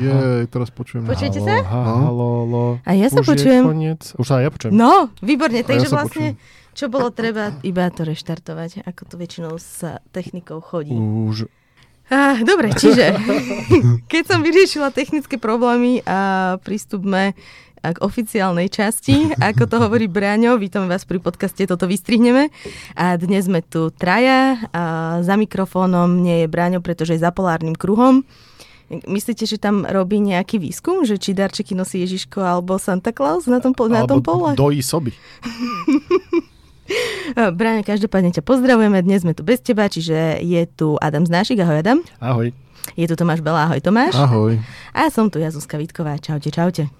Je, teraz počujem. Počujete sa? No. halo, lo. A ja sa Už počujem. Je koniec. Už sa aj ja počujem. No, výborne, ja takže sa vlastne, čo bolo treba iba to reštartovať, ako to väčšinou s technikou chodí. Už. Ah, dobre, čiže keď som vyriešila technické problémy a prístupme k oficiálnej časti, ako to hovorí Bráňo, vítame vás pri podcaste, toto vystrihneme. A dnes sme tu traja, a za mikrofónom nie je Bráňo, pretože je za polárnym kruhom. Myslíte, že tam robí nejaký výskum, že či darčeky nosí Ježiško alebo Santa Claus na tom, na tom pole? dojí soby. Bráňo, každopádne ťa pozdravujeme, dnes sme tu bez teba, čiže je tu Adam Znášik, ahoj Adam. Ahoj. Je tu Tomáš Bela, ahoj Tomáš. Ahoj. A som tu ja, Zuzka Vítková. Čaute, čaute.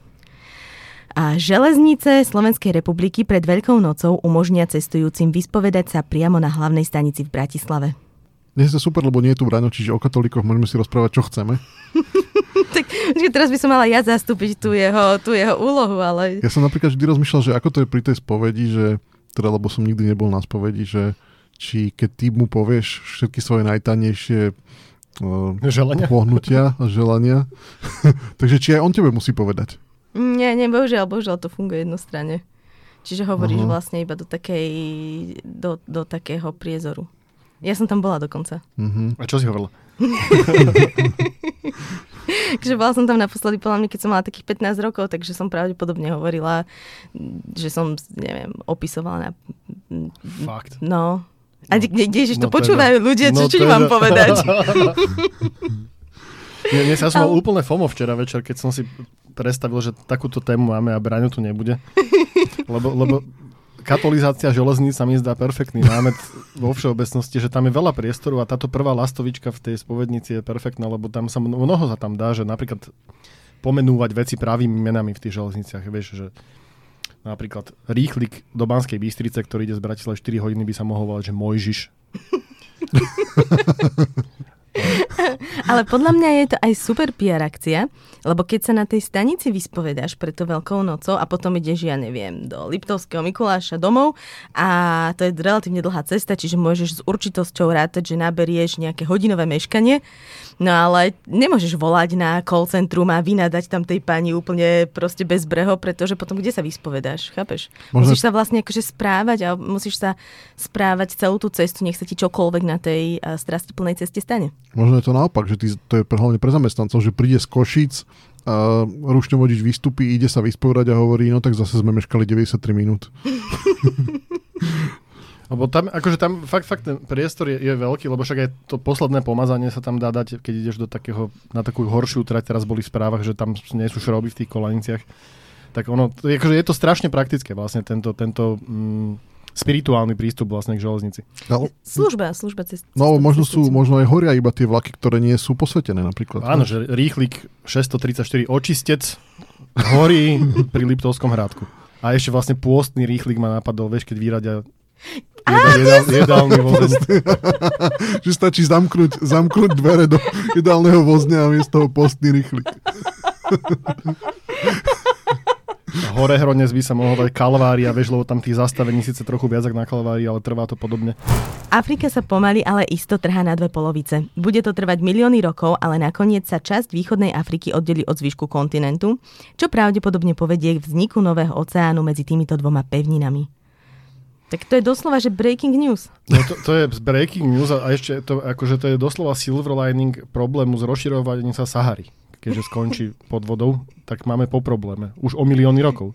A železnice Slovenskej republiky pred Veľkou nocou umožnia cestujúcim vyspovedať sa priamo na hlavnej stanici v Bratislave. Dnes je super, lebo nie je tu Braňo, čiže o katolíkoch môžeme si rozprávať, čo chceme. tak že teraz by som mala ja zastúpiť tú jeho, tú jeho úlohu, ale... Ja som napríklad vždy rozmýšľal, že ako to je pri tej spovedi, že, teda lebo som nikdy nebol na spovedi, že či keď ty mu povieš všetky svoje najtanejšie uh, Želania? pohnutia a želania, takže či aj on tebe musí povedať. Nie, nie, bohužiaľ, bohužiaľ to funguje jednostranne. Čiže hovoríš Aha. vlastne iba do, takej, do, do takého priezoru. Ja som tam bola dokonca. Mhm. A čo si hovorila? Takže bola som tam naposledy, podľa mňa, keď som mala takých 15 rokov, takže som pravdepodobne hovorila, že som, neviem, opisovala na... Fakt. No. A kde, kde, ježiš, to No počúvajú ľudia, čo, No čo ti teda. mám povedať? Nie, nie, ja som mal Ale- úplne FOMO včera večer, keď som si predstavil, že takúto tému máme a Braňo tu nebude. Lebo, lebo katolizácia železníc sa mi zdá perfektný námet vo všeobecnosti, že tam je veľa priestoru a táto prvá lastovička v tej spovednici je perfektná, lebo tam sa mno- mnoho sa tam dá, že napríklad pomenúvať veci pravými menami v tých železniciach. Vieš, že napríklad rýchlik do Banskej Bystrice, ktorý ide z Bratislavy 4 hodiny, by sa mohol volať, že Mojžiš. Ale podľa mňa je to aj super PR akcia, lebo keď sa na tej stanici vyspovedáš pred to veľkou nocou a potom ideš, ja neviem, do Liptovského Mikuláša domov a to je relatívne dlhá cesta, čiže môžeš s určitosťou rátať, že naberieš nejaké hodinové meškanie, no ale nemôžeš volať na call centrum a vynadať tam tej pani úplne proste bez breho, pretože potom kde sa vyspovedáš, chápeš? Možno- Musíš sa vlastne akože správať a musíš sa správať celú tú cestu, nech sa ti čokoľvek na tej uh, strastiplnej ceste stane. Možno je to naopak, že ty, to je pre- hlavne pre zamestnancov, že príde z Košic, a rušne vodič vystupí, ide sa vyspovedať a hovorí, no tak zase sme meškali 93 minút. Lebo tam, akože tam fakt, fakt ten priestor je, je veľký, lebo však aj to posledné pomazanie sa tam dá dať, keď ideš do takého, na takú horšiu trať, teraz boli v správach, že tam nie sú šroby v tých kolaniciach. Tak ono, akože je to strašne praktické vlastne tento, tento mm, spirituálny prístup vlastne k železnici. Ale, Služba, služba cest. no možno sú, možno aj horia iba tie vlaky, ktoré nie sú posvetené napríklad. Áno, že rýchlik 634 očistec horí pri Liptovskom hrádku. A ešte vlastne pôstny rýchlik ma napadol, vieš, keď vyradia jedál, jedál, jedálny vozeň. že stačí zamknúť, zamknúť dvere do ideálneho vozňa a miesto toho postný rýchlik. Hore hronec by sa mohol dať kalvária, vieš, lebo tam tých zastavení síce trochu viac ako na kalvárii, ale trvá to podobne. Afrika sa pomaly, ale isto trhá na dve polovice. Bude to trvať milióny rokov, ale nakoniec sa časť východnej Afriky oddelí od zvyšku kontinentu, čo pravdepodobne povedie k vzniku nového oceánu medzi týmito dvoma pevninami. Tak to je doslova, že breaking news. No to, to je breaking news a ešte to, akože to je doslova silver lining problému s rozširovaním sa Sahary. Keďže skončí pod vodou, tak máme po probléme. Už o milióny rokov.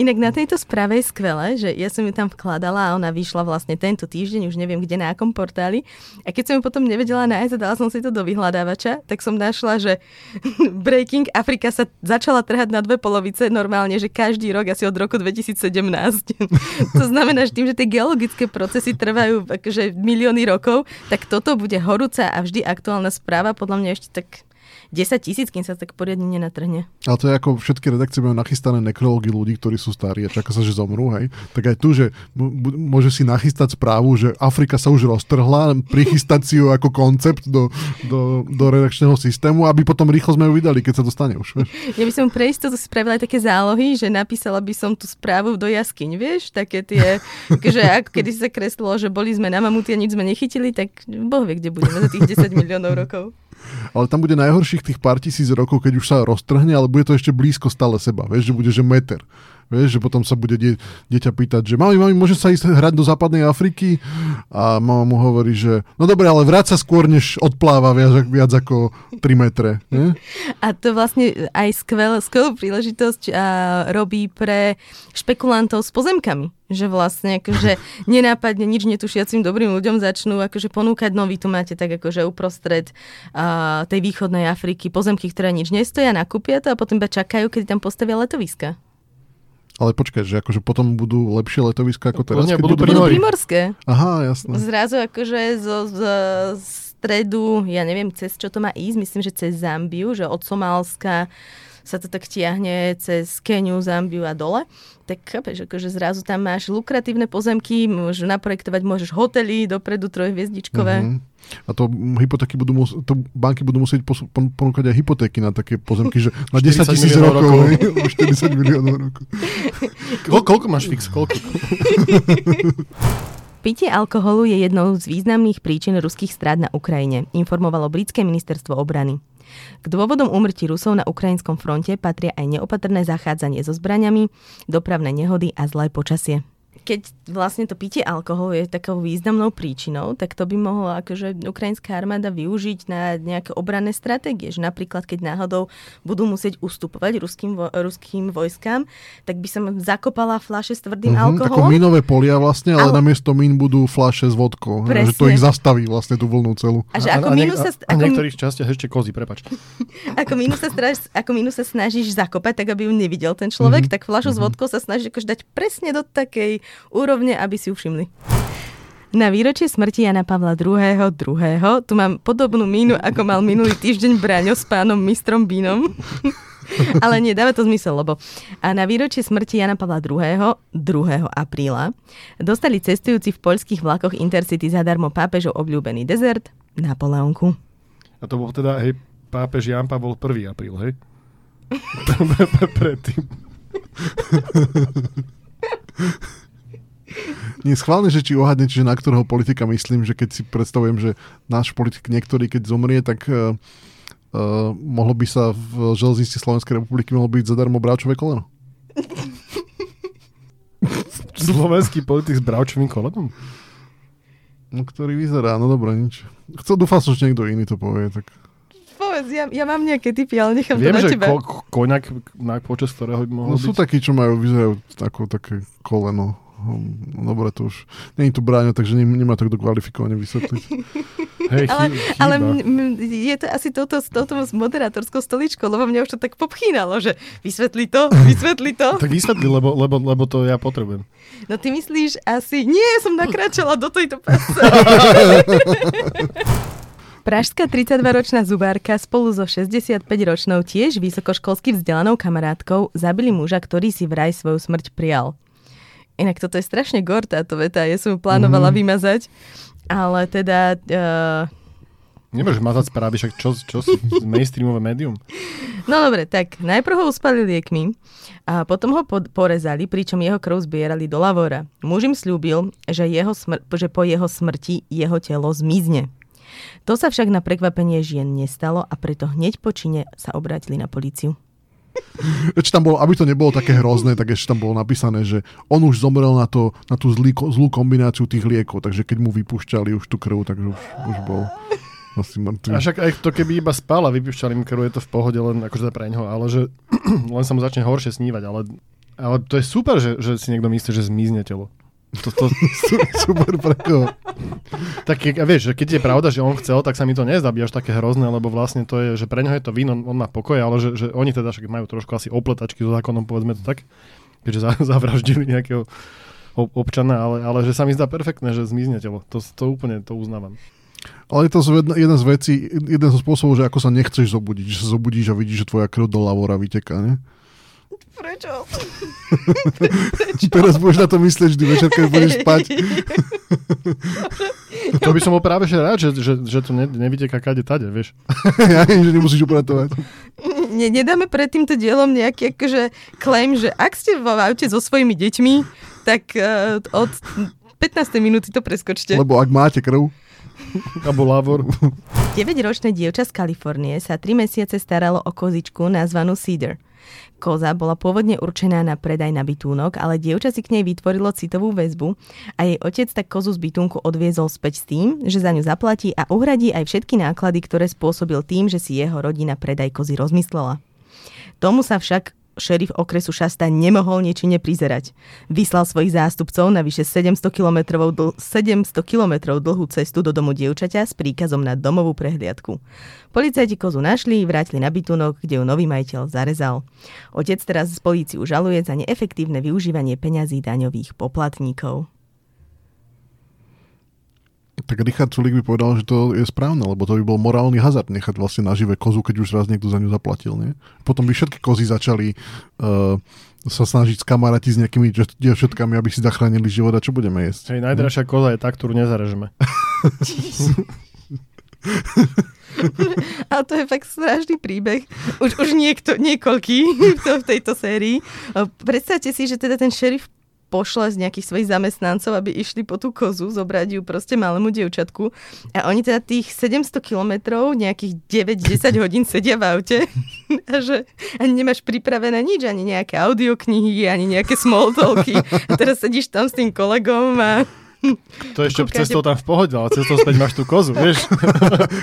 Inak na tejto správe je skvelé, že ja som ju tam vkladala a ona vyšla vlastne tento týždeň, už neviem kde na akom portáli. A keď som ju potom nevedela nájsť a dala som si to do vyhľadávača, tak som našla, že Breaking Afrika sa začala trhať na dve polovice normálne, že každý rok asi od roku 2017. to znamená, že tým, že tie geologické procesy trvajú akože milióny rokov, tak toto bude horúca a vždy aktuálna správa, podľa mňa ešte tak 10 tisíc, kým sa tak poriadne nenatrhne. Ale to je ako všetky redakcie majú nachystané nekrológy ľudí, ktorí sú starí a čaká sa, že zomrú, hej. Tak aj tu, že môže si nachystať správu, že Afrika sa už roztrhla, prichystať si ju ako koncept do, do, do redakčného systému, aby potom rýchlo sme ju vydali, keď sa dostane už. Ja by som pre istotu spravila aj také zálohy, že napísala by som tú správu do jaskyň, vieš, také tie, že ako kedy sa kreslilo, že boli sme na mamuty a nič sme nechytili, tak boh vie, kde budeme za tých 10 miliónov rokov. Ale tam bude najhorších tých pár tisíc rokov, keď už sa roztrhne, ale bude to ešte blízko stále seba. Vieš, že bude, že meter. Vieš, že potom sa bude die, dieťa pýtať, že mami, mami, môže sa ísť hrať do západnej Afriky? A mama mu hovorí, že no dobre, ale vráť sa skôr, než odpláva viac, viac ako 3 metre. Nie? A to vlastne aj skvel, skvelú príležitosť a, robí pre špekulantov s pozemkami že vlastne akože nenápadne nič netušiacim dobrým ľuďom začnú akože ponúkať, no vy tu máte tak akože uprostred uh, tej východnej Afriky pozemky, ktoré nič nestoja, nakúpia to a potom iba čakajú, kedy tam postavia letoviska. Ale počkaj, že akože potom budú lepšie letoviska ako teraz? Nie, budú, budú primorské. Aha, jasné. Zrazu akože zo, z, stredu, ja neviem, cez čo to má ísť, myslím, že cez Zambiu, že od Somálska sa to tak tiahne cez Keniu, Zambiu a dole, tak chápeš, akože zrazu tam máš lukratívne pozemky, môžeš naprojektovať, môžeš hotely dopredu trojhviezdičkové. Mm-hmm. A to hypotéky budú mus- to banky budú musieť pos- ponúkať aj hypotéky na také pozemky, že na 10 tisíc rokov, rokov. 40 miliónov rokov. Ko- koľko máš fix? Koľko? Pitie alkoholu je jednou z významných príčin ruských strát na Ukrajine, informovalo britské ministerstvo obrany. K dôvodom úmrtí Rusov na ukrajinskom fronte patria aj neopatrné zachádzanie so zbraniami, dopravné nehody a zlé počasie keď vlastne to pitie alkoholu je takou významnou príčinou, tak to by mohla akože ukrajinská armáda využiť na nejaké obranné stratégie. Že napríklad, keď náhodou budú musieť ustupovať ruským, vo, ruským vojskám, tak by som zakopala fľaše s tvrdým mm-hmm, alkoholom. Ako minové polia vlastne, ale, ale namiesto mín budú fľaše s vodkou. Presne. Že to ich zastaví vlastne tú vlnú celú. A, že ako a, niek- sa, a, a niektorých častiach ešte kozy, prepač. ako, mínu sa, straž, ako mínu sa snažíš zakopať, tak aby ju nevidel ten človek, mm-hmm. tak fľašu mm-hmm. s mhm. vodkou sa snažíš akože dať presne do takej úrovne, aby si ju všimli. Na výročie smrti Jana Pavla II. II. Tu mám podobnú mínu, ako mal minulý týždeň Braňo s pánom mistrom Bínom. Ale nie, dáva to zmysel, lebo a na výročie smrti Jana Pavla II. 2. apríla dostali cestujúci v poľských vlakoch Intercity zadarmo pápežov obľúbený dezert Napoleonku. A to bol teda, hej, pápež Jan Pavel 1. apríl, hej? Predtým. Nie schválne, že či ohadnete, že na ktorého politika myslím, že keď si predstavujem, že náš politik niektorý, keď zomrie, tak uh, uh, mohlo by sa v železnici Slovenskej republiky mohlo byť zadarmo bráčové koleno. Slovenský politik s bráčovým kolenom? No, ktorý vyzerá, no dobré, nič. Chcel, dúfal som, že niekto iný to povie, tak... Povedz, ja, ja mám nejaké typy, ale nechám Viem, to na že teba. Ko- koňak, na počas ktorého by mohol no, byť... sú takí, čo majú, vyzerajú ako také koleno Hm, dobre, to už nie je tu bráňa, takže nemá to kto kvalifikovane vysvetliť. Hej, ale, ale m- m- je to asi touto, touto moderátorskou stoličkou, lebo mňa už to tak popchýnalo, že vysvetli to, vysvetli to. tak vysvetli, lebo, lebo, lebo to ja potrebujem. No ty myslíš asi, nie, som nakračala do tejto pasce. Pražská 32-ročná zubárka spolu so 65-ročnou tiež vysokoškolsky vzdelanou kamarátkou zabili muža, ktorý si vraj svoju smrť prijal. Inak toto je strašne gor táto veta, ja som ju plánovala mm. vymazať, ale teda... Uh... Nemôžeš mazať správy, však čo, čo si mainstreamové médium? No dobre, tak najprv ho uspali liekmi a potom ho pod, porezali, pričom jeho krv zbierali do lavora. Muž im slúbil, že, jeho smr- že po jeho smrti jeho telo zmizne. To sa však na prekvapenie žien nestalo a preto hneď po čine sa obrátili na políciu. Ešte tam bolo, aby to nebolo také hrozné, tak ešte tam bolo napísané, že on už zomrel na, to, na tú zlý, zlú kombináciu tých liekov, takže keď mu vypúšťali už tú krv, takže už, už bol asi mŕtvy. A však aj to, keby iba spal a vypúšťali mu krv, je to v pohode, len akože pre ňoho, ale že len sa mu začne horšie snívať, ale, ale to je super, že, že si niekto myslí, že zmizne telo. To, to, super pre koho. Tak vieš, že keď je pravda, že on chcel, tak sa mi to nezdá až také hrozné, lebo vlastne to je, že pre neho je to víno, on má pokoj, ale že, že oni teda však majú trošku asi opletačky so zákonom, povedzme to tak, keďže zavraždili nejakého občana, ale, ale že sa mi zdá perfektné, že zmizne telo. To, to úplne to uznávam. Ale je to jedna, jeden z vecí, jeden zo spôsobov, že ako sa nechceš zobudiť, že sa zobudíš a vidíš, že tvoja krv do lavora vyteká, ne? Prečo? Prečo? Teraz budeš na to myslieť vždy večer, keď budeš spať. to by som bol práve že rád, že, že, že to ne, nevyteká kade tade, vieš. ja viem, že nemusíš upratovať. Ne, nedáme pred týmto dielom nejaký akože claim, že ak ste v aute so svojimi deťmi, tak uh, od 15. minúty to preskočte. Lebo ak máte krv, Alebo Lavor. 9-ročné dievča z Kalifornie sa 3 mesiace staralo o kozičku nazvanú Cedar. Koza bola pôvodne určená na predaj na bytúnok, ale dievča si k nej vytvorilo citovú väzbu a jej otec tak kozu z bytúnku odviezol späť s tým, že za ňu zaplatí a uhradí aj všetky náklady, ktoré spôsobil tým, že si jeho rodina predaj kozy rozmyslela. Tomu sa však šerif okresu Šasta nemohol nečine prizerať. Vyslal svojich zástupcov na vyše 700 km, dl- 700 km dlhú cestu do domu dievčaťa s príkazom na domovú prehliadku. Policajti kozu našli, vrátili na bytunok, kde ju nový majiteľ zarezal. Otec teraz z políciu žaluje za neefektívne využívanie peňazí daňových poplatníkov. Tak Richard Sulik by povedal, že to je správne, lebo to by bol morálny hazard nechať vlastne nažive kozu, keď už raz niekto za ňu zaplatil. Nie? Potom by všetky kozy začali uh, sa snažiť skamarátiť s nejakými dievčatkami, aby si zachránili život a čo budeme jesť. Hej, najdražšia koza je tá, ktorú nezarežeme. A to je fakt strašný príbeh. Už, už niekto, niekoľký v, to, v tejto sérii. Predstavte si, že teda ten šerif pošle z nejakých svojich zamestnancov, aby išli po tú kozu, zobrať ju proste malému dievčatku. A oni teda tých 700 kilometrov, nejakých 9-10 hodín sedia v aute a že ani nemáš pripravené nič, ani nejaké audioknihy, ani nejaké small talky. A teraz sedíš tam s tým kolegom a to ešte Kúkate... cestou tam v pohode, ale cestou späť máš tú kozu, vieš.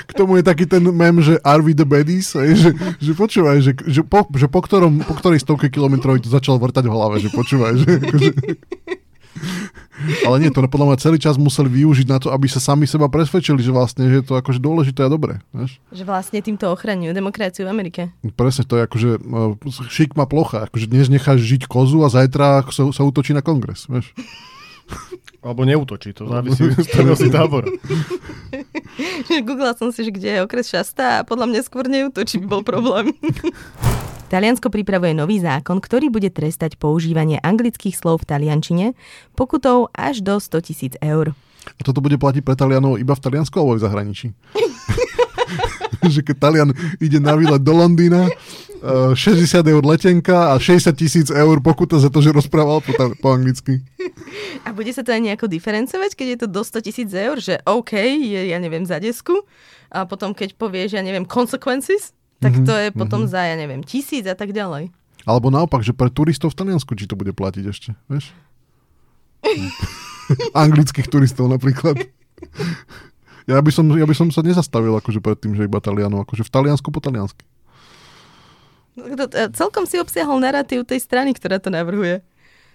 K tomu je taký ten mem, že are we the baddies? Že, že počúvaj, že, že, po, že po, ktorom, po ktorej stovke kilometrov to začal vrtať v hlave, že počúvaj, že... Akože... Ale nie, to podľa mňa celý čas museli využiť na to, aby sa sami seba presvedčili, že vlastne že je to akože dôležité a dobré. Vieš? Že vlastne týmto ochraňujú demokraciu v Amerike. Presne, to je akože uh, šikma plocha. Akože dnes necháš žiť kozu a zajtra sa, sa útočí na kongres. Vieš? Alebo neutočí, to závisí z ktorého si tábora. Googlal som si, že kde je okres Šasta a podľa mňa skôr neutočí by bol problém. Taliansko pripravuje nový zákon, ktorý bude trestať používanie anglických slov v taliančine pokutou až do 100 tisíc eur. A toto bude platiť pre Talianov iba v Taliansku alebo v zahraničí? že keď Talian ide na výlet do Londýna, 60 eur letenka a 60 tisíc eur pokuta za to, že rozprával po, po anglicky. A bude sa to aj nejako diferencovať, keď je to do 100 tisíc eur, že OK, je, ja neviem, za desku a potom keď povieš, ja neviem, consequences, tak mm-hmm, to je potom mm-hmm. za, ja neviem, tisíc a tak ďalej. Alebo naopak, že pre turistov v Taliansku, či to bude platiť ešte, vieš? Anglických turistov napríklad. Ja by, som, ja by som sa nezastavil akože pred tým, že iba Talianov, akože v Taliansku po taliansky. Celkom si obsiahol narratív tej strany, ktorá to navrhuje.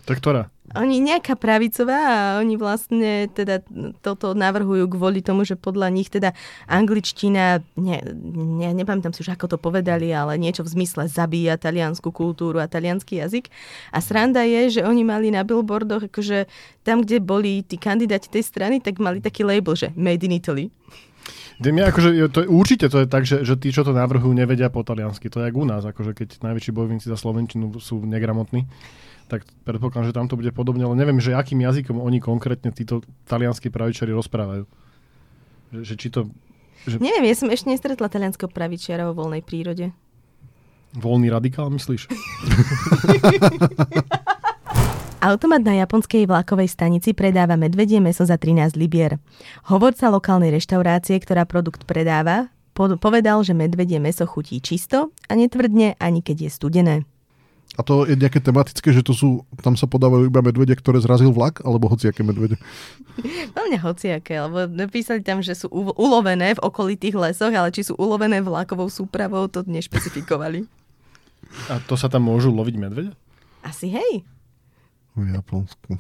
To ktorá? Oni nejaká pravicová a oni vlastne teda toto navrhujú kvôli tomu, že podľa nich teda angličtina, ne, ne, nepamätám si už ako to povedali, ale niečo v zmysle zabíja taliansku kultúru a talianský jazyk. A sranda je, že oni mali na billboardoch, akože tam, kde boli tí kandidáti tej strany, tak mali taký label, že Made in Italy. Ja, akože, to, určite to je tak, že, že tí, čo to navrhujú, nevedia po taliansky. To je jak u nás, akože keď najväčší bojovníci za Slovenčinu sú negramotní, tak predpokladám, že tam to bude podobne, ale neviem, že akým jazykom oni konkrétne títo talianskí pravičari rozprávajú. Že, že či to... Že... Neviem, ja som ešte nestretla talianského pravičiara vo voľnej prírode. Voľný radikál, myslíš? Automat na japonskej vlakovej stanici predáva medvedie meso za 13 libier. Hovorca lokálnej reštaurácie, ktorá produkt predáva, povedal, že medvedie meso chutí čisto a netvrdne ani keď je studené. A to je nejaké tematické, že to sú, tam sa podávajú iba medvede, ktoré zrazil vlak, alebo hociaké medvede? Veľmi hociaké, lebo napísali tam, že sú ulovené v okolitých lesoch, ale či sú ulovené vlakovou súpravou, to nešpecifikovali. A to sa tam môžu loviť medvede? Asi hej. V Japonsku.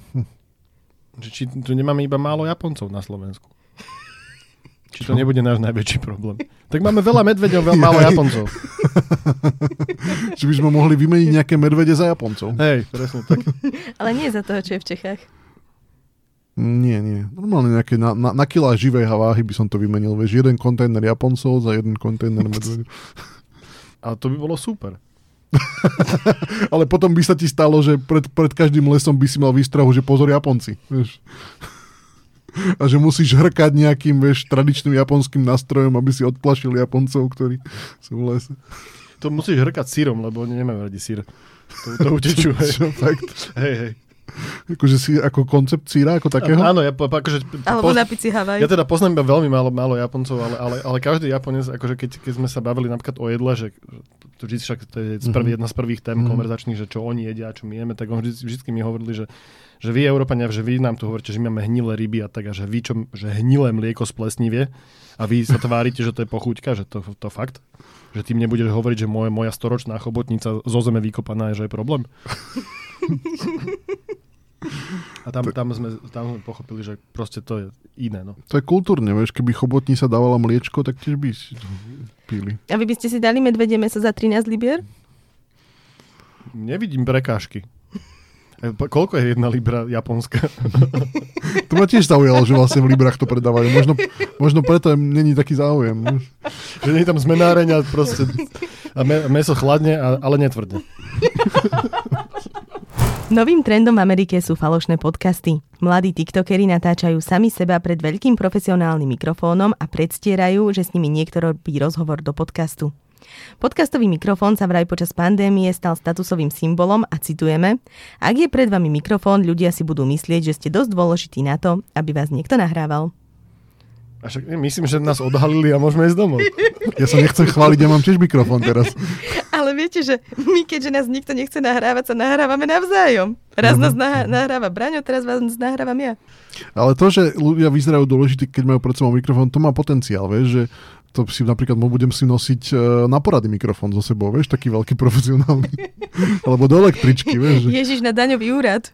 Či tu nemáme iba málo Japoncov na Slovensku? Či to nebude náš najväčší problém? Tak máme veľa medvedov, veľa málo Japoncov. Či by sme mohli vymeniť nejaké medvede za Japoncov. Hej, presne tak. Ale nie za toho, čo je v Čechách. Nie, nie. Normálne nejaké na, na, na kilá živej váhy by som to vymenil. Vieš, jeden kontajner Japoncov za jeden kontajner medvedov. A to by bolo super. Ale potom by sa ti stalo, že pred, pred každým lesom by si mal výstrahu, že pozor Japonci. Vieš. A že musíš hrkať nejakým, vieš, tradičným japonským nástrojom, aby si odplašil Japoncov, ktorí sú v lese. To musíš hrkať sírom, lebo nemáme radi sír. To, to utečú. hej. Čo, fakt? Hej, hej. Akože si ako koncept síra, ako takého? Áno, ja, po- akože, Alebo poz- na pici Havaj. ja teda poznám iba veľmi málo, málo Japoncov, ale, ale, ale každý Japonec, akože keď, keď sme sa bavili napríklad o jedle, že to vždy však to je z prvý, Mhm. jedna z prvých tém Mhm. konverzačných, že čo oni jedia a čo my jeme, tak on vždy, vždy mi hovorili, že, že vy Európania, že vy nám tu hovoríte, že my máme hnilé ryby a tak, a že vy čo, že hnilé mlieko z plesnivie a vy sa tvárite, že to je pochúťka, že to, to fakt? Že ty mne budeš hovoriť, že moje, moja storočná chobotnica zo zeme vykopaná je, že je problém? A tam, tam, sme, tam sme pochopili, že proste to je iné. No. To je kultúrne, vieš, keby chobotnica dávala mliečko, tak tiež by si pili. A vy by ste si dali medvedie meso za 13 libier? Nevidím prekážky. E, Koľko je jedna libra japonská? To ma tiež zaujalo, že vlastne v Librách to predávajú. Možno, možno preto není taký záujem. že nie je tam zmenáreň a proste a me, meso chladne, ale netvrdne. Novým trendom v Amerike sú falošné podcasty. Mladí tiktokeri natáčajú sami seba pred veľkým profesionálnym mikrofónom a predstierajú, že s nimi niekto robí rozhovor do podcastu. Podcastový mikrofón sa vraj počas pandémie stal statusovým symbolom a citujeme Ak je pred vami mikrofón, ľudia si budú myslieť, že ste dosť dôležití na to, aby vás niekto nahrával. A však ne, myslím, že nás odhalili a môžeme ísť domov. Ja sa nechcem chváliť, ja mám tiež mikrofón teraz. Ale viete, že my, keďže nás nikto nechce nahrávať, sa nahrávame navzájom. Raz nás nah- nahráva Braňo, teraz vás nahrávam ja. Ale to, že ľudia vyzerajú dôležití, keď majú pred sebou mikrofón, to má potenciál, vieš, že to si napríklad budem si nosiť e, na porady mikrofón so sebou, vieš, taký veľký profesionálny. Alebo do električky, vieš. Ježiš na daňový úrad.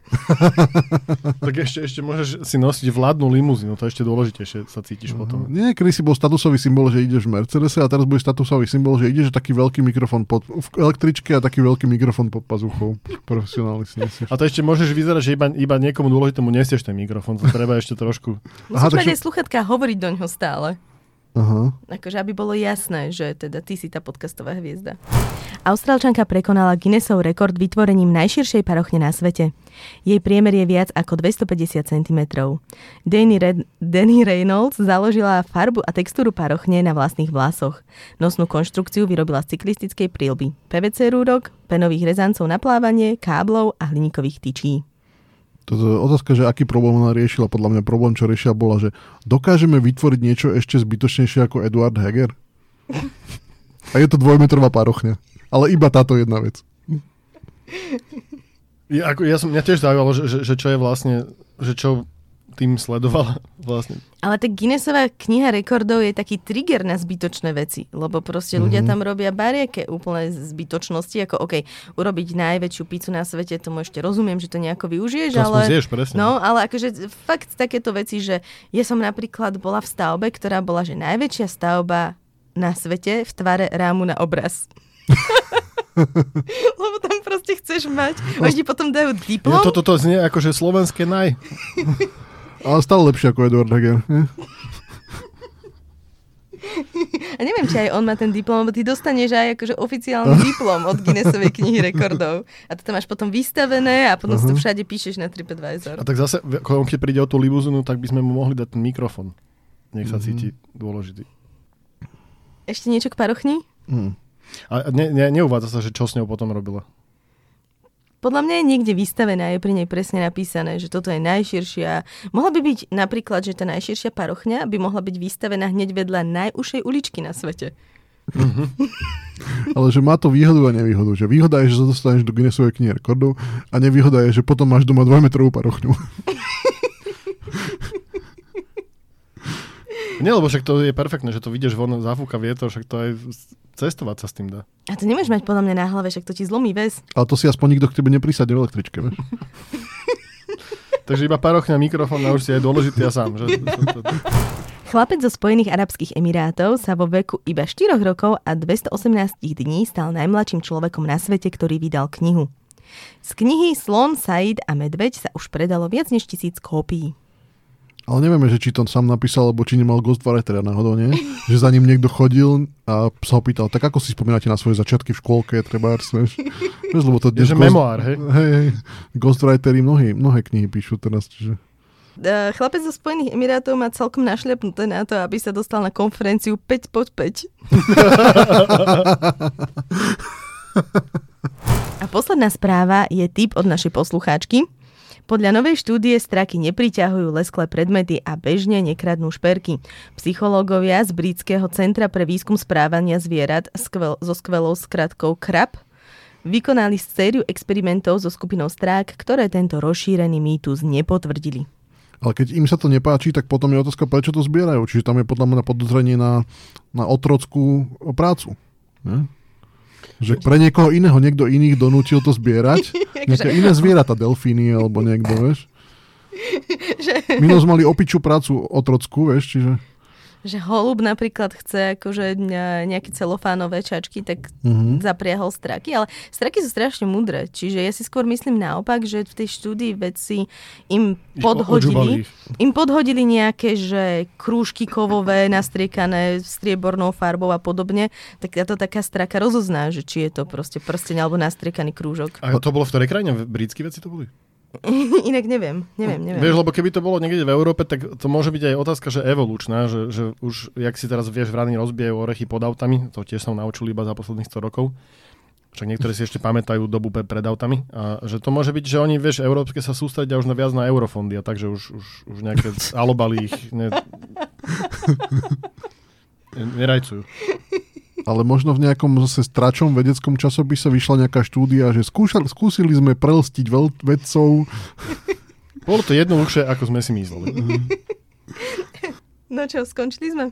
tak ešte, ešte môžeš si nosiť vládnu limuzínu, to je ešte dôležitejšie sa cítiš potom. Nie, kedy si bol statusový symbol, že ideš v Mercedese a teraz bude statusový symbol, že ideš taký veľký mikrofón pod, v električke a taký veľký mikrofón pod pazuchou. Profesionálny si nesieš. A to ešte môžeš vyzerať, že iba, iba niekomu dôležitému nesieš ten mikrofón, to treba ešte trošku. Musíš Aha, mať takže- aj sluchatka hovoriť do ňoho stále. Aha. Akože aby bolo jasné, že teda ty si tá podcastová hviezda. Austrálčanka prekonala Guinnessov rekord vytvorením najširšej parochne na svete. Jej priemer je viac ako 250 cm. Danny, Red, Danny Reynolds založila farbu a textúru parochne na vlastných vlasoch. Nosnú konštrukciu vyrobila z cyklistickej prílby, PVC rúrok, penových rezancov na plávanie, káblov a hliníkových tyčí. Toto otázka, že aký problém ona riešila. Podľa mňa problém, čo riešila, bola, že dokážeme vytvoriť niečo ešte zbytočnejšie ako Eduard Heger? A je to dvojmetrová parochňa. Ale iba táto jedna vec. Ja, ako, ja som, mňa tiež zaujímalo, že, že, že čo je vlastne, že čo tým sledovala vlastne. Ale tak Guinnessová kniha rekordov je taký trigger na zbytočné veci, lebo proste ľudia Mhm. tam robia barieke úplne zbytočnosti, ako OK, urobiť najväčšiu pizzu na svete, tomu ešte rozumiem, že to nejako využiješ, To ale... zješ, presne. No, ale akože fakt takéto veci, že ja som napríklad bola v stavbe, ktorá bola, že najväčšia stavba na svete v tvare rámu na obraz. Lebo tam proste chceš mať. Oni ti potom dajú Ja, diplom. toto to znie ako, že slovenské naj. Ale stále lepšie ako Eduard Heger. A neviem, či aj on má ten diplom, lebo ty dostaneš aj akože oficiálny diplom od Guinnessovej knihy rekordov. A to tam máš potom vystavené a potom si to všade píšeš na TripAdvisor. A tak zase, keď príde o tú limuzinu, tak by sme mu mohli dať ten mikrofón. Nech sa cíti dôležitý. Ešte niečo k parochni? Hm. A ne, ne, neuvádza sa, že čo s ňou potom robila. Podľa mňa je niekde vystavená, je pri nej presne napísané, že toto je najširšia. Mohla by byť napríklad, že tá najširšia parochňa by mohla byť vystavená hneď vedľa najúžšej uličky na svete. Ale že má to výhodu a nevýhodu. Že výhoda je, že sa dostaneš do Guinnessovej knihy rekordov a nevýhoda je, že potom máš doma dvojmetrovú parochňu. Nie, lebo však to je perfektné, že to vidieš von, zafúka vietor, však to aj cestovať sa s tým dá. A to nemáš mať podľa mňa na hlave, však to ti zlomí väz. Ale to si aspoň nikto k tebe neprísade v električke. Vieš? Takže iba parochňa, mikrofón na už si aj dôležitý a sám. Že? Chlapec zo Spojených Arabských Emirátov sa vo veku iba 4 rokov a 218 dní stal najmladším človekom na svete, ktorý vydal knihu. Z knihy Slon, Said a Medveď sa už predalo viac než tisíc kópií. Ale nevieme, že či to sám napísal, alebo či nemal ghostwritera náhodou, nie? Že za ním niekto chodil a sa ho pýtal, tak ako si spomínate na svoje začiatky v škôlke, treba, vieš? Vieš, lebo to Je, že memoár, hej? Hej, hej. Ghostwriteri mnohé, mnohé knihy píšu teraz, čiže... E, Chlapec zo Spojených Emirátov má celkom našľapnuté na to, aby sa dostal na konferenciu 5 pod 5. A posledná správa je tip od našej poslucháčky. Podľa novej štúdie straky nepriťahujú lesklé predmety a bežne nekradnú šperky. Psychológovia z Britského centra pre výskum správania zvierat skvel, so skvelou skratkou KRAP vykonali sériu experimentov so skupinou strák, ktoré tento rozšírený mýtus nepotvrdili. Ale keď im sa to nepáči, tak potom je otázka, prečo to zbierajú. Čiže tam je podľa mňa podozrenie na, na otrockú prácu. Ne? Že pre niekoho iného niekto iných donútil to zbierať. Nejaké iné zvieratá, delfíny alebo niekto, vieš. Minus mali opičú prácu otrockú, vieš, čiže že holub napríklad chce akože nejaké celofánové čačky, tak uh-huh. zapriahol straky, ale straky sú strašne mudré, čiže ja si skôr myslím naopak, že v tej štúdii vedci im podhodili, im podhodili nejaké, že krúžky kovové nastriekané striebornou farbou a podobne, tak to taká straka rozozná, že či je to proste prsteň alebo nastriekaný krúžok. A to bolo v ktorej krajine? Britskí veci to boli? Inak neviem, neviem, neviem. Vieš, lebo keby to bolo niekde v Európe, tak to môže byť aj otázka, že evolučná, že, že už, jak si teraz vieš, vrany rozbijajú orechy pod autami, to tiež som naučil iba za posledných 100 rokov. Však niektorí si ešte pamätajú dobu pred autami. A že to môže byť, že oni, vieš, európske sa sústredia už na viac na eurofondy a takže už, už, už nejaké alobali ich ne... nerajcujú ale možno v nejakom zase stračom vedeckom časopise vyšla nejaká štúdia, že skúšali, skúsili sme prelstiť veľ, vedcov. Bolo to jednoduchšie, ako sme si mysleli. No čo, skončili sme?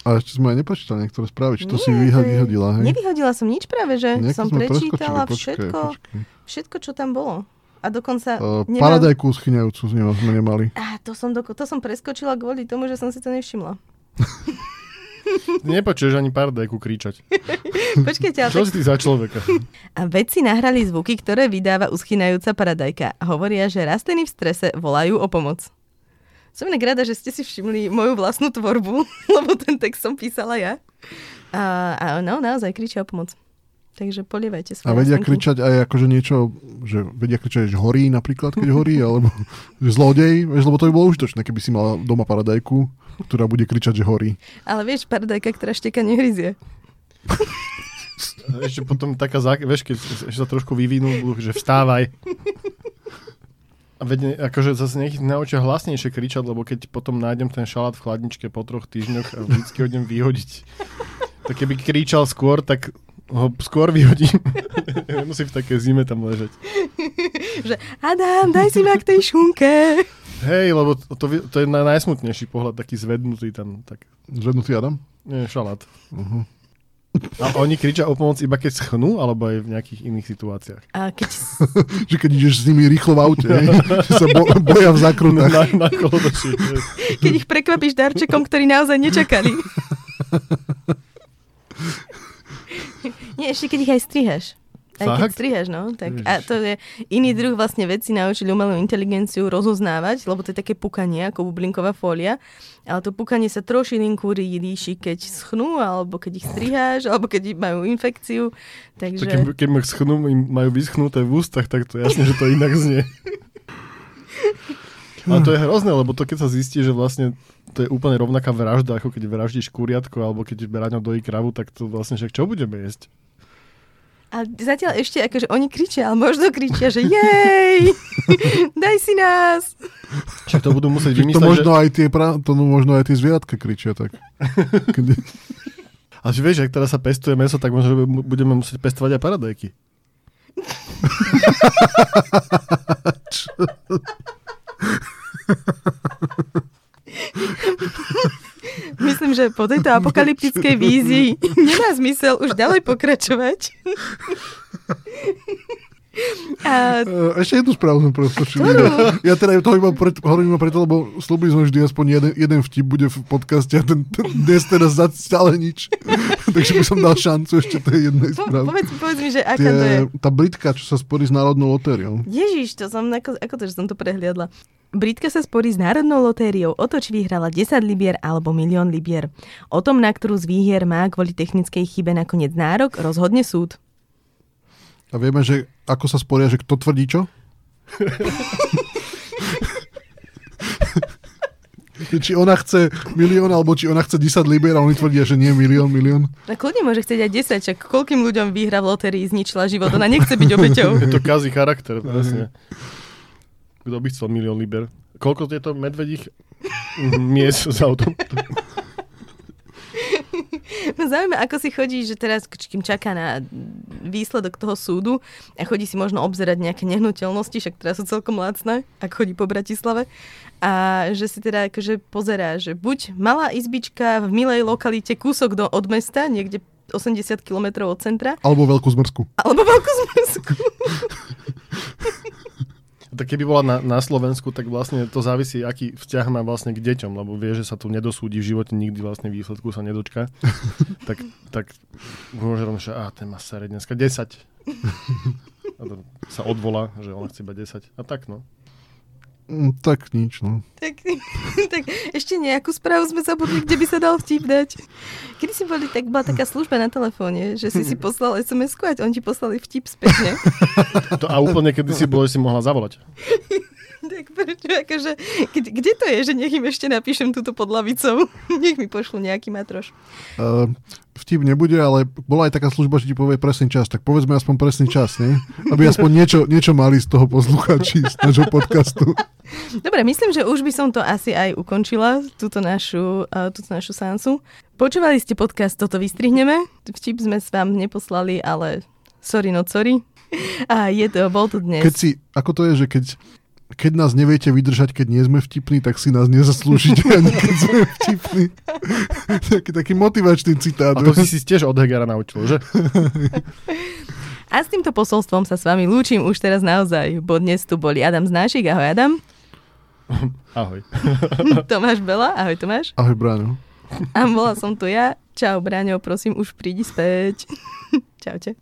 A ešte sme aj nepočítali niektoré správy, či to Nie, si vyhodila, hej? Nevyhodila som nič práve, že Nejaké som prečítala všetko, počkej. všetko, čo tam bolo. A dokonca... Uh, nemám... Paradajku schyňajúcu sme nemali. A to som, do... to som preskočila kvôli tomu, že som si to nevšimla. Nepočuješ ani paradajku kričať. Počkajte, ale... Čo si ty za človeka? A vedci nahrali zvuky, ktoré vydáva uschynajúca paradajka. Hovoria, že rastliny v strese volajú o pomoc. Som inak rada, že ste si všimli moju vlastnú tvorbu, lebo ten text som písala ja. A, a no, naozaj kričia o pomoc. Takže polievajte svoje A vedia rastlinky. kričať aj akože niečo, že vedia kričať, že horí napríklad, keď horí, alebo že zlodej, vieš, lebo to by bolo užitočné, keby si mal doma paradajku ktorá bude kričať, že horí. Ale vieš, paradajka, ktorá šteka, nehryzie. Ešte potom taká, vieš, keď sa trošku vyvinú, že vstávaj. A veď, akože zase nech naučia hlasnejšie kričať, lebo keď potom nájdem ten šalát v chladničke po troch týždňoch a vždycky ho idem vyhodiť. Tak keby kričal skôr, tak ho skôr vyhodím. Nemusí v také zime tam ležať. že Adam, daj si ma k tej šunke. Hej, lebo to, to, to je na najsmutnejší pohľad, taký zvednutý tam. Tak. Zvednutý Adam? Nie, šalát. Uh-huh. A oni kričia o pomoc iba keď schnú, alebo aj v nejakých iných situáciách? A keď... že keď ideš s nimi rýchlo v aute, že sa bo, boja v zákrutách. Na, na keď ich prekvapíš darčekom, ktorý naozaj nečakali. Nie, ešte keď ich aj strihaš. Aj keď strihaš, no. Tak, a to je iný druh vlastne veci naučili umelú inteligenciu rozoznávať, lebo to je také pukanie, ako bublinková fólia. Ale to pukanie sa trošilinku líši, keď schnú, alebo keď ich striháš, alebo keď majú infekciu. Takže... keď, keď ma schnú, majú vyschnuté v ústach, tak to jasne, že to inak znie. Ale to je hrozné, lebo to keď sa zistí, že vlastne to je úplne rovnaká vražda, ako keď vraždíš kuriatko, alebo keď beráňo dojí kravu, tak to vlastne, že čo budeme jesť? A zatiaľ ešte akože oni kričia, ale možno kričia, že jej, daj si nás. Čiže to budú musieť vymyslieť, to možno, že... aj tie, pra... to možno aj tie zvieratka kričia tak. A že vieš, ak teraz sa pestuje meso, tak možno budeme musieť pestovať aj paradajky. Myslím, že po tejto apokalyptickej vízii nemá zmysel už ďalej pokračovať. A... E, ešte jednu správu sme preskočili. Ja teda to iba pre, hovorím iba preto, lebo slúbili sme vždy aspoň jeden, jeden vtip bude v podcaste a ten, ten dnes teraz stále nič. Takže by som dal šancu ešte tej jednej správe. Po, povedz, povedz mi, že aká Tie, to je. Tá Britka, čo sa sporí s Národnou lotériou. Ježiš, to som, ako, ako to, že som to prehliadla. Britka sa sporí s Národnou lotériou o to, či vyhrala 10 libier alebo milión libier. O tom, na ktorú z výhier má kvôli technickej chybe nakoniec nárok, rozhodne súd. A vieme, že ako sa sporia, že kto tvrdí čo? či ona chce milión, alebo či ona chce 10 libier a oni tvrdia, že nie milión, milión. Na kľudne môže chcieť aj 10, čak koľkým ľuďom výhra v lotérii zničila život, ona nechce byť obeťou. Je to kazí charakter, presne. Kto by chcel milión liber. Koľko je to medvedích mies z autom? No zaujímavé, ako si chodí, že teraz, kým čaká na výsledok toho súdu a chodí si možno obzerať nejaké nehnuteľnosti, však teraz sú celkom lacné, ak chodí po Bratislave. A že si teda akože pozerá, že buď malá izbička v milej lokalite kúsok do, od mesta, niekde 80 km od centra. Alebo veľkú zmrzku. Alebo veľkú zmrzku. Tak keby bola na, na Slovensku, tak vlastne to závisí, aký vzťah má vlastne k deťom, lebo vie, že sa tu nedosúdi v živote, nikdy vlastne výsledku sa nedočka. tak, tak môže rovno, že a ten má sere dneska 10. A to sa odvolá, že on chce iba 10. A tak no. Mm, tak nič, no. Tak, tak ešte nejakú správu sme zabudli, kde by sa dal vtip dať. Kedy si boli, tak bola taká služba na telefóne, že si si poslal SMS-ku a oni ti poslali vtip spätne. To, a úplne kedy si bolo, že si mohla zavolať. tak prečo, akože, kde, kde to je, že nech im ešte napíšem túto pod lavicou? Nech mi pošlu nejaký matroš. Uh, vtip nebude, ale bola aj taká služba, že ti povie presný čas, tak povedzme aspoň presný čas, nie? Aby aspoň niečo, niečo mali z toho posluchači, z nášho podcastu. Dobre, myslím, že už by som to asi aj ukončila, túto našu, uh, túto našu sansu. Počúvali ste podcast Toto vystrihneme. Vtip sme s vám neposlali, ale sorry no sorry. A je to, bol to dnes. Keď si, ako to je, že keď keď nás neviete vydržať, keď nie sme vtipní, tak si nás nezaslúžite ani keď sme vtipní. taký, taký motivačný citát. A to si si tiež od Hegera naučil, že? A s týmto posolstvom sa s vami lúčim už teraz naozaj, bo dnes tu boli Adam Znášik. Ahoj Adam. Ahoj. Tomáš Bela. Ahoj Tomáš. Ahoj Bráňo. A bola som tu ja. Čau Bráňo, prosím, už prídi späť. Čaute.